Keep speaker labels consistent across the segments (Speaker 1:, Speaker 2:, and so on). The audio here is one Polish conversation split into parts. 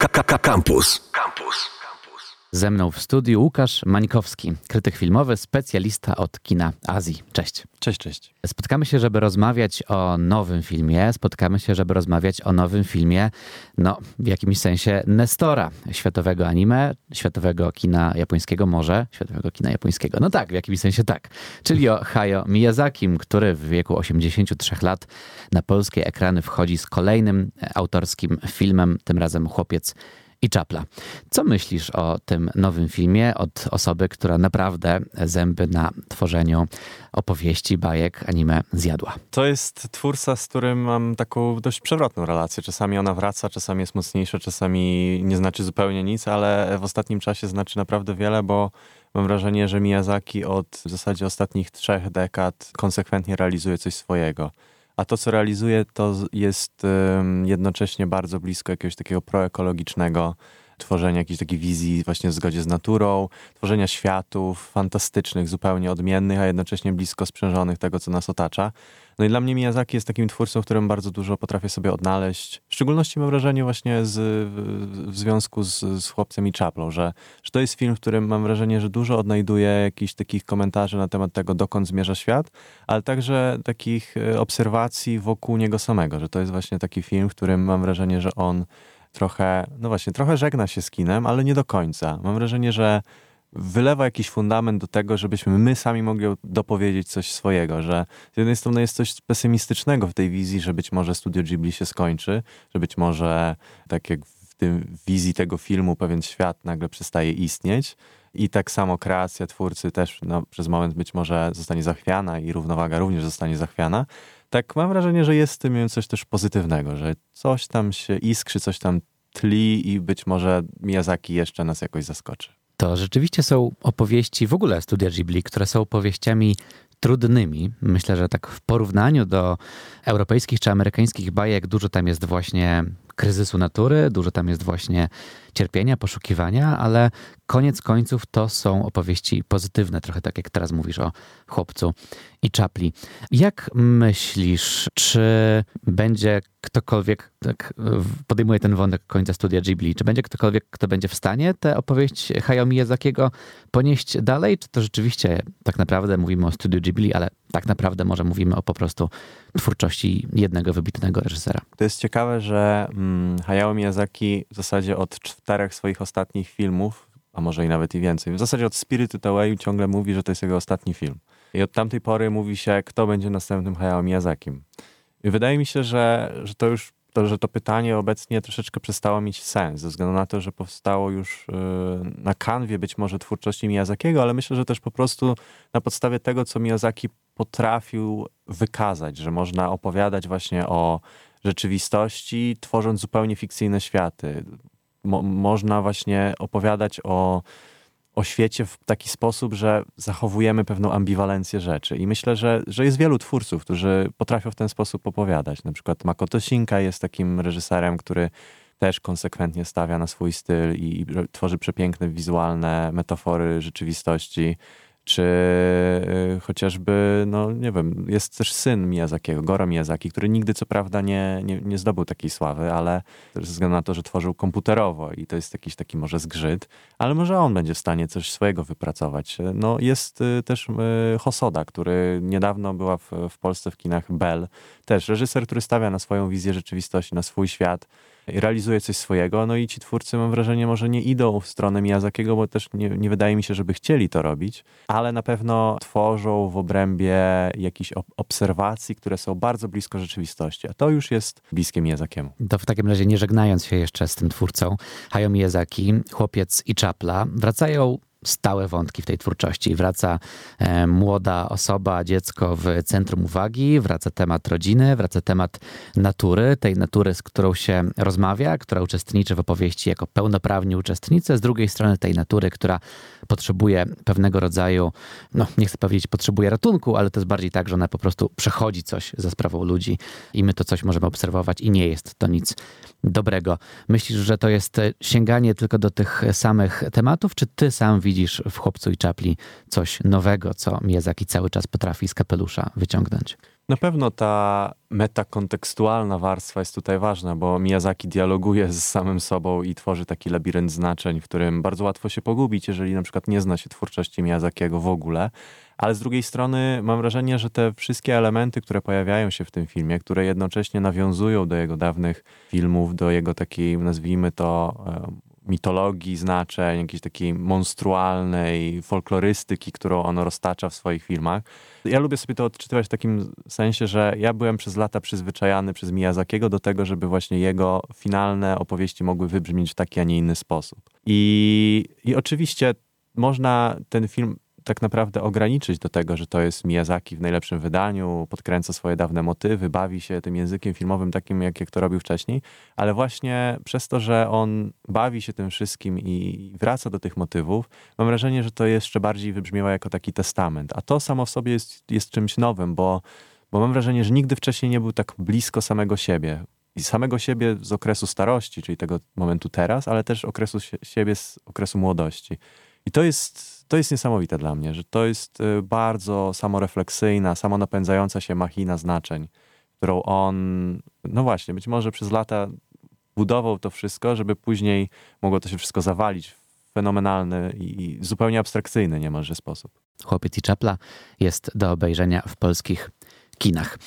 Speaker 1: Campus. Campus.
Speaker 2: Ze mną w studiu Łukasz Mańkowski, krytyk filmowy, specjalista od kina Azji. Cześć.
Speaker 3: Cześć, cześć.
Speaker 2: Spotkamy się, żeby rozmawiać o nowym filmie. Spotkamy się, żeby rozmawiać o nowym filmie, no w jakimś sensie Nestora, światowego anime, światowego kina japońskiego, może światowego kina japońskiego. No tak, w jakimś sensie tak. Czyli o Hayao Miyazakim, który w wieku 83 lat na polskie ekrany wchodzi z kolejnym autorskim filmem, tym razem Chłopiec i Czapla. Co myślisz o tym nowym filmie od osoby, która naprawdę zęby na tworzeniu opowieści, bajek, anime zjadła?
Speaker 3: To jest twórca, z którym mam taką dość przewrotną relację. Czasami ona wraca, czasami jest mocniejsza, czasami nie znaczy zupełnie nic, ale w ostatnim czasie znaczy naprawdę wiele, bo mam wrażenie, że Miyazaki od w zasadzie ostatnich trzech dekad konsekwentnie realizuje coś swojego a to, co realizuje, to jest jednocześnie bardzo blisko jakiegoś takiego proekologicznego tworzenia jakiejś takiej wizji właśnie w zgodzie z naturą, tworzenia światów fantastycznych, zupełnie odmiennych, a jednocześnie blisko sprzężonych tego, co nas otacza. No i dla mnie Miyazaki jest takim twórcą, w którym bardzo dużo potrafię sobie odnaleźć. W szczególności mam wrażenie właśnie z, w związku z, z Chłopcem i Czaplą, że, że to jest film, w którym mam wrażenie, że dużo odnajduję jakichś takich komentarzy na temat tego, dokąd zmierza świat, ale także takich e, obserwacji wokół niego samego, że to jest właśnie taki film, w którym mam wrażenie, że on trochę, no właśnie, trochę żegna się z kinem, ale nie do końca. Mam wrażenie, że wylewa jakiś fundament do tego, żebyśmy my sami mogli dopowiedzieć coś swojego, że z jednej strony jest coś pesymistycznego w tej wizji, że być może Studio Ghibli się skończy, że być może tak jak w tym wizji tego filmu pewien świat nagle przestaje istnieć i tak samo kreacja twórcy też no, przez moment być może zostanie zachwiana i równowaga również zostanie zachwiana. Tak mam wrażenie, że jest w tym coś też pozytywnego, że coś tam się iskrzy, coś tam tli i być może Miyazaki jeszcze nas jakoś zaskoczy.
Speaker 2: To rzeczywiście są opowieści w ogóle Studia Ghibli, które są opowieściami trudnymi. Myślę, że tak w porównaniu do europejskich czy amerykańskich bajek dużo tam jest właśnie kryzysu natury, dużo tam jest właśnie cierpienia, poszukiwania, ale koniec końców to są opowieści pozytywne, trochę tak jak teraz mówisz o chłopcu i czapli. Jak myślisz, czy będzie ktokolwiek, tak podejmuje ten wątek końca studia Ghibli, czy będzie ktokolwiek, kto będzie w stanie tę opowieść Hayao Miyazakiego ponieść dalej, czy to rzeczywiście tak naprawdę mówimy o studiu Ghibli, ale tak naprawdę może mówimy o po prostu twórczości jednego wybitnego reżysera.
Speaker 3: To jest ciekawe, że hmm, Hayao Miyazaki w zasadzie od czterech swoich ostatnich filmów, a może i nawet i więcej, w zasadzie od Spirited Away ciągle mówi, że to jest jego ostatni film. I od tamtej pory mówi się, kto będzie następnym Hayao Miyazakim. I wydaje mi się, że, że to już to, że to pytanie obecnie troszeczkę przestało mieć sens, ze względu na to, że powstało już y, na kanwie być może twórczości Miyazakiego, ale myślę, że też po prostu na podstawie tego, co Miyazaki potrafił wykazać, że można opowiadać właśnie o rzeczywistości, tworząc zupełnie fikcyjne światy. Mo można właśnie opowiadać o o świecie w taki sposób, że zachowujemy pewną ambiwalencję rzeczy. I myślę, że, że jest wielu twórców, którzy potrafią w ten sposób opowiadać. Na przykład Makoto Shinkai jest takim reżyserem, który też konsekwentnie stawia na swój styl i, i tworzy przepiękne wizualne metafory rzeczywistości czy y, chociażby, no nie wiem, jest też syn Miyazakiego, Goro Miyazaki, który nigdy co prawda nie, nie, nie zdobył takiej sławy, ale ze względu na to, że tworzył komputerowo i to jest jakiś taki może zgrzyt, ale może on będzie w stanie coś swojego wypracować. No jest y, też y, Hosoda, który niedawno była w, w Polsce w kinach Bell, też reżyser, który stawia na swoją wizję rzeczywistości, na swój świat, realizuje coś swojego, no i ci twórcy mam wrażenie może nie idą w stronę Miyazakiego, bo też nie, nie wydaje mi się, żeby chcieli to robić, ale na pewno tworzą w obrębie jakichś obserwacji, które są bardzo blisko rzeczywistości, a to już jest bliskie Miyazakiemu.
Speaker 2: To w takim razie nie żegnając się jeszcze z tym twórcą, Hayao Miyazaki, Chłopiec i Czapla, wracają stałe wątki w tej twórczości. Wraca e, młoda osoba, dziecko w centrum uwagi, wraca temat rodziny, wraca temat natury, tej natury, z którą się rozmawia, która uczestniczy w opowieści jako pełnoprawni uczestnicy, z drugiej strony tej natury, która potrzebuje pewnego rodzaju, no nie chcę powiedzieć potrzebuje ratunku, ale to jest bardziej tak, że ona po prostu przechodzi coś za sprawą ludzi i my to coś możemy obserwować i nie jest to nic dobrego. Myślisz, że to jest sięganie tylko do tych samych tematów, czy ty sam widzisz widzisz w Chłopcu i Czapli coś nowego, co Miyazaki cały czas potrafi z kapelusza wyciągnąć?
Speaker 3: Na pewno ta metakontekstualna warstwa jest tutaj ważna, bo Miyazaki dialoguje z samym sobą i tworzy taki labirynt znaczeń, w którym bardzo łatwo się pogubić, jeżeli na przykład nie zna się twórczości Miyazakiego w ogóle. Ale z drugiej strony mam wrażenie, że te wszystkie elementy, które pojawiają się w tym filmie, które jednocześnie nawiązują do jego dawnych filmów, do jego takiej, nazwijmy to, mitologii, znaczeń, jakiejś takiej monstrualnej folklorystyki, którą on roztacza w swoich filmach. Ja lubię sobie to odczytywać w takim sensie, że ja byłem przez lata przyzwyczajany przez Miyazakiego do tego, żeby właśnie jego finalne opowieści mogły wybrzmieć w taki, a nie inny sposób. I, i oczywiście można ten film tak naprawdę ograniczyć do tego, że to jest Miyazaki w najlepszym wydaniu, podkręca swoje dawne motywy, bawi się tym językiem filmowym takim, jak, jak to robił wcześniej, ale właśnie przez to, że on bawi się tym wszystkim i wraca do tych motywów, mam wrażenie, że to jeszcze bardziej wybrzmiewa jako taki testament. A to samo w sobie jest, jest czymś nowym, bo, bo mam wrażenie, że nigdy wcześniej nie był tak blisko samego siebie. I samego siebie z okresu starości, czyli tego momentu teraz, ale też okresu siebie z okresu młodości. I to jest, to jest niesamowite dla mnie, że to jest y, bardzo samorefleksyjna, samonapędzająca się machina znaczeń, którą on, no właśnie, być może przez lata budował to wszystko, żeby później mogło to się wszystko zawalić w fenomenalny i zupełnie abstrakcyjny niemalże sposób.
Speaker 2: Chłopiec i czapla jest do obejrzenia w polskich kinach.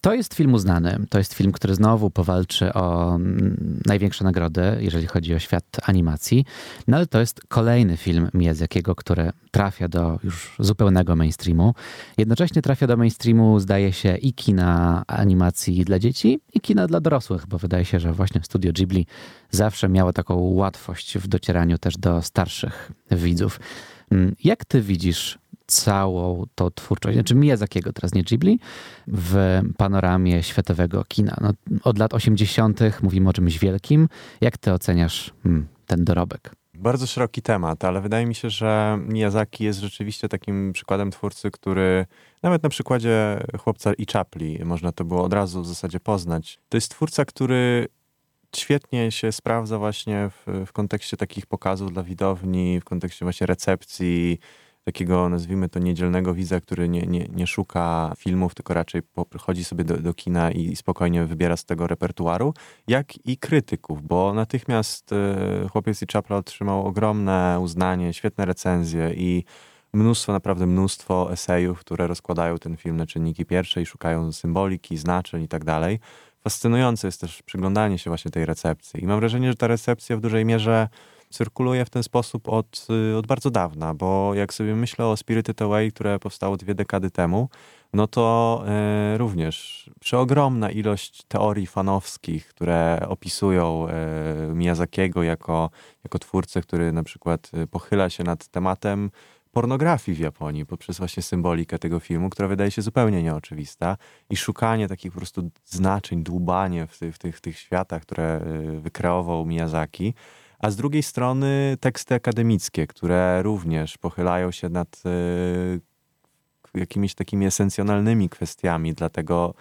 Speaker 2: To jest film uznany. To jest film, który znowu powalczy o mm, największe nagrody, jeżeli chodzi o świat animacji. No ale to jest kolejny film Miyazakiego, który trafia do już zupełnego mainstreamu. Jednocześnie trafia do mainstreamu, zdaje się, i kina animacji dla dzieci, i kina dla dorosłych, bo wydaje się, że właśnie Studio Ghibli zawsze miało taką łatwość w docieraniu też do starszych widzów. Mm, jak ty widzisz całą tą twórczość, znaczy Miyazakiego, teraz nie Ghibli, w panoramie światowego kina. No, od lat 80. mówimy o czymś wielkim. Jak ty oceniasz hmm, ten dorobek?
Speaker 3: Bardzo szeroki temat, ale wydaje mi się, że Miyazaki jest rzeczywiście takim przykładem twórcy, który nawet na przykładzie Chłopca i Czapli można to było od razu w zasadzie poznać. To jest twórca, który świetnie się sprawdza właśnie w, w kontekście takich pokazów dla widowni, w kontekście właśnie recepcji, takiego, nazwijmy to, niedzielnego widza, który nie, nie, nie szuka filmów, tylko raczej chodzi sobie do, do kina i spokojnie wybiera z tego repertuaru, jak i krytyków, bo natychmiast e, Chłopiec i Czapla otrzymał ogromne uznanie, świetne recenzje i mnóstwo, naprawdę mnóstwo esejów, które rozkładają ten film na czynniki pierwsze i szukają symboliki, znaczeń i tak dalej. Fascynujące jest też przyglądanie się właśnie tej recepcji. I mam wrażenie, że ta recepcja w dużej mierze cyrkuluje w ten sposób od, y, od bardzo dawna, bo jak sobie myślę o Spirited Away, które powstało dwie dekady temu, no to e, również przeogromna ilość teorii fanowskich, które opisują e, Miyazakiego jako, jako twórcę, który na przykład e, pochyla się nad tematem pornografii w Japonii poprzez właśnie symbolikę tego filmu, która wydaje się zupełnie nieoczywista i szukanie takich po prostu znaczeń, dłubanie w, tych, w tych, w tych światach, które wykreował Miyazaki a z drugiej strony teksty akademickie, które również pochylają się nad y, jakimiś takimi esencjonalnymi kwestiami dla tego,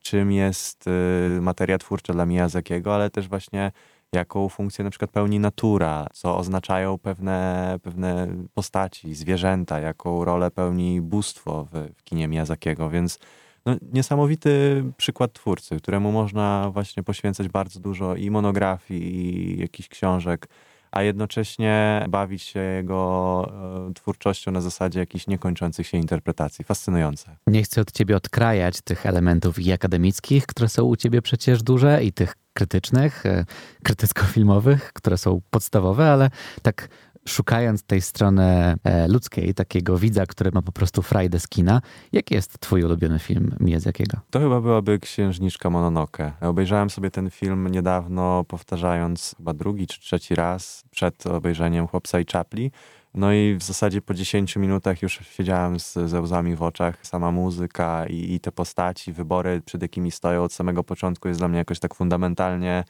Speaker 3: czym jest y, materia twórcza dla Miyazakiego, ale też właśnie jaką funkcję na przykład pełni natura, co oznaczają pewne, pewne postaci, zwierzęta, jaką rolę pełni bóstwo w, w kinie Miyazakiego, więc no, niesamowity przykład twórcy, któremu można właśnie poświęcać bardzo dużo i monografii, i jakichś książek, a jednocześnie bawić się jego e, twórczością na zasadzie jakichś niekończących się interpretacji. Fascynujące.
Speaker 2: Nie chcę od ciebie odkrajać tych elementów i akademickich, które są u ciebie przecież duże, i tych krytycznych, e, krytycko-filmowych, które są podstawowe, ale tak szukając tej strony e, ludzkiej, takiego widza, który ma po prostu frajdę z kina, jaki jest twój ulubiony film Miyazakiego?
Speaker 3: To chyba byłaby Księżniczka Mononoke. Obejrzałem sobie ten film niedawno, powtarzając chyba drugi czy trzeci raz przed obejrzeniem Chłopca i Czapli. No i w zasadzie po 10 minutach już siedziałem z, ze łzami w oczach. Sama muzyka i, i te postaci, wybory, przed jakimi stoją od samego początku jest dla mnie jakoś tak fundamentalnie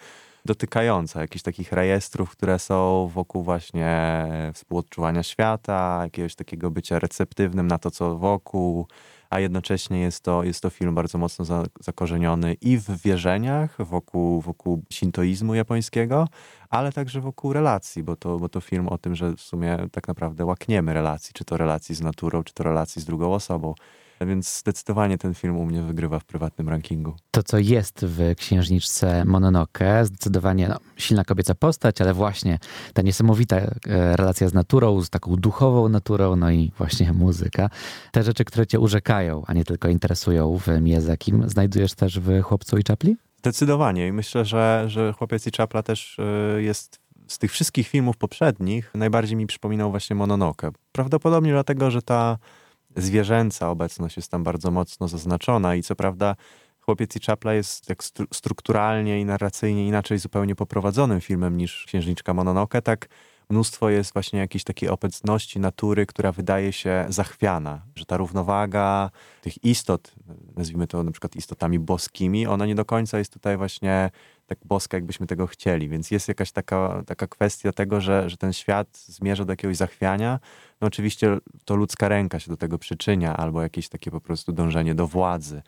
Speaker 3: dotykająca jakichś takich rejestrów, które są wokół właśnie współodczuwania świata, jakiegoś takiego bycia receptywnym na to, co wokół, a jednocześnie jest to, jest to film bardzo mocno za, zakorzeniony i w wierzeniach wokół, wokół sintoizmu japońskiego, ale także wokół relacji, bo to, bo to film o tym, że w sumie tak naprawdę łakniemy relacji, czy to relacji z naturą, czy to relacji z drugą osobą. Więc zdecydowanie ten film u mnie wygrywa w prywatnym rankingu.
Speaker 2: To, co jest w księżniczce Mononoke, zdecydowanie no, silna kobieca postać, ale właśnie ta niesamowita e, relacja z naturą, z taką duchową naturą, no i właśnie muzyka. Te rzeczy, które cię urzekają, a nie tylko interesują w Miyazakim, znajdujesz też w Chłopcu i Czapli?
Speaker 3: Zdecydowanie i myślę, że, że Chłopiec i Czapla też e, jest z tych wszystkich filmów poprzednich najbardziej mi przypominał właśnie Mononoke. Prawdopodobnie dlatego, że ta zwierzęca obecność jest tam bardzo mocno zaznaczona i co prawda Chłopiec i Czapla jest jak strukturalnie i narracyjnie inaczej zupełnie poprowadzonym filmem niż Księżniczka Mononoke, tak mnóstwo jest właśnie jakiejś takiej obecności natury, która wydaje się zachwiana, że ta równowaga tych istot, nazwijmy to na przykład istotami boskimi, ona nie do końca jest tutaj właśnie tak boska, jakbyśmy tego chcieli, więc jest jakaś taka, taka kwestia tego, że, że ten świat zmierza do jakiegoś zachwiania. No oczywiście to ludzka ręka się do tego przyczynia, albo jakieś takie po prostu dążenie do władzy.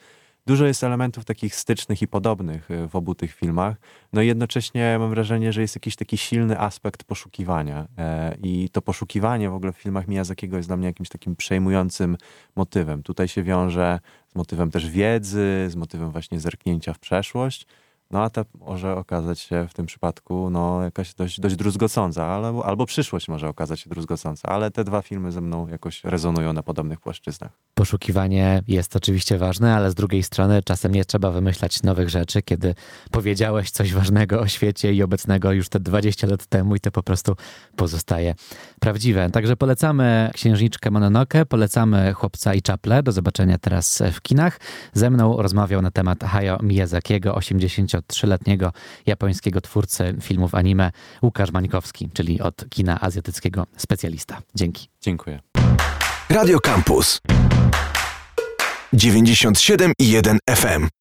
Speaker 3: Dużo jest elementów takich stycznych i podobnych y, w obu tych filmach. No i jednocześnie mam wrażenie, że jest jakiś taki silny aspekt poszukiwania. E, I to poszukiwanie w ogóle w filmach Miyazakiego jest dla mnie jakimś takim przejmującym motywem. Tutaj się wiąże z motywem też wiedzy, z motywem właśnie zerknięcia w przeszłość. No a ta może okazać się w tym przypadku no, jakaś dość, dość druzgocąca, ale, albo przyszłość może okazać się druzgocąca, ale te dwa filmy ze mną jakoś rezonują na podobnych płaszczyznach.
Speaker 2: Poszukiwanie jest oczywiście ważne, ale z drugiej strony czasem nie trzeba wymyślać nowych rzeczy, kiedy powiedziałeś coś ważnego o świecie i obecnego już te 20 lat temu i to po prostu pozostaje prawdziwe. Także polecamy Księżniczkę Mononoke, polecamy Chłopca i Czaple. Do zobaczenia teraz w kinach. Ze mną rozmawiał na temat Hayao Miyazakiego, 80 trzyletniego japońskiego twórcy filmów anime Łukasz Mańkowski, czyli od kina azjatyckiego specjalista. Dzięki.
Speaker 3: Dziękuję.
Speaker 1: Radio Campus 97,1 FM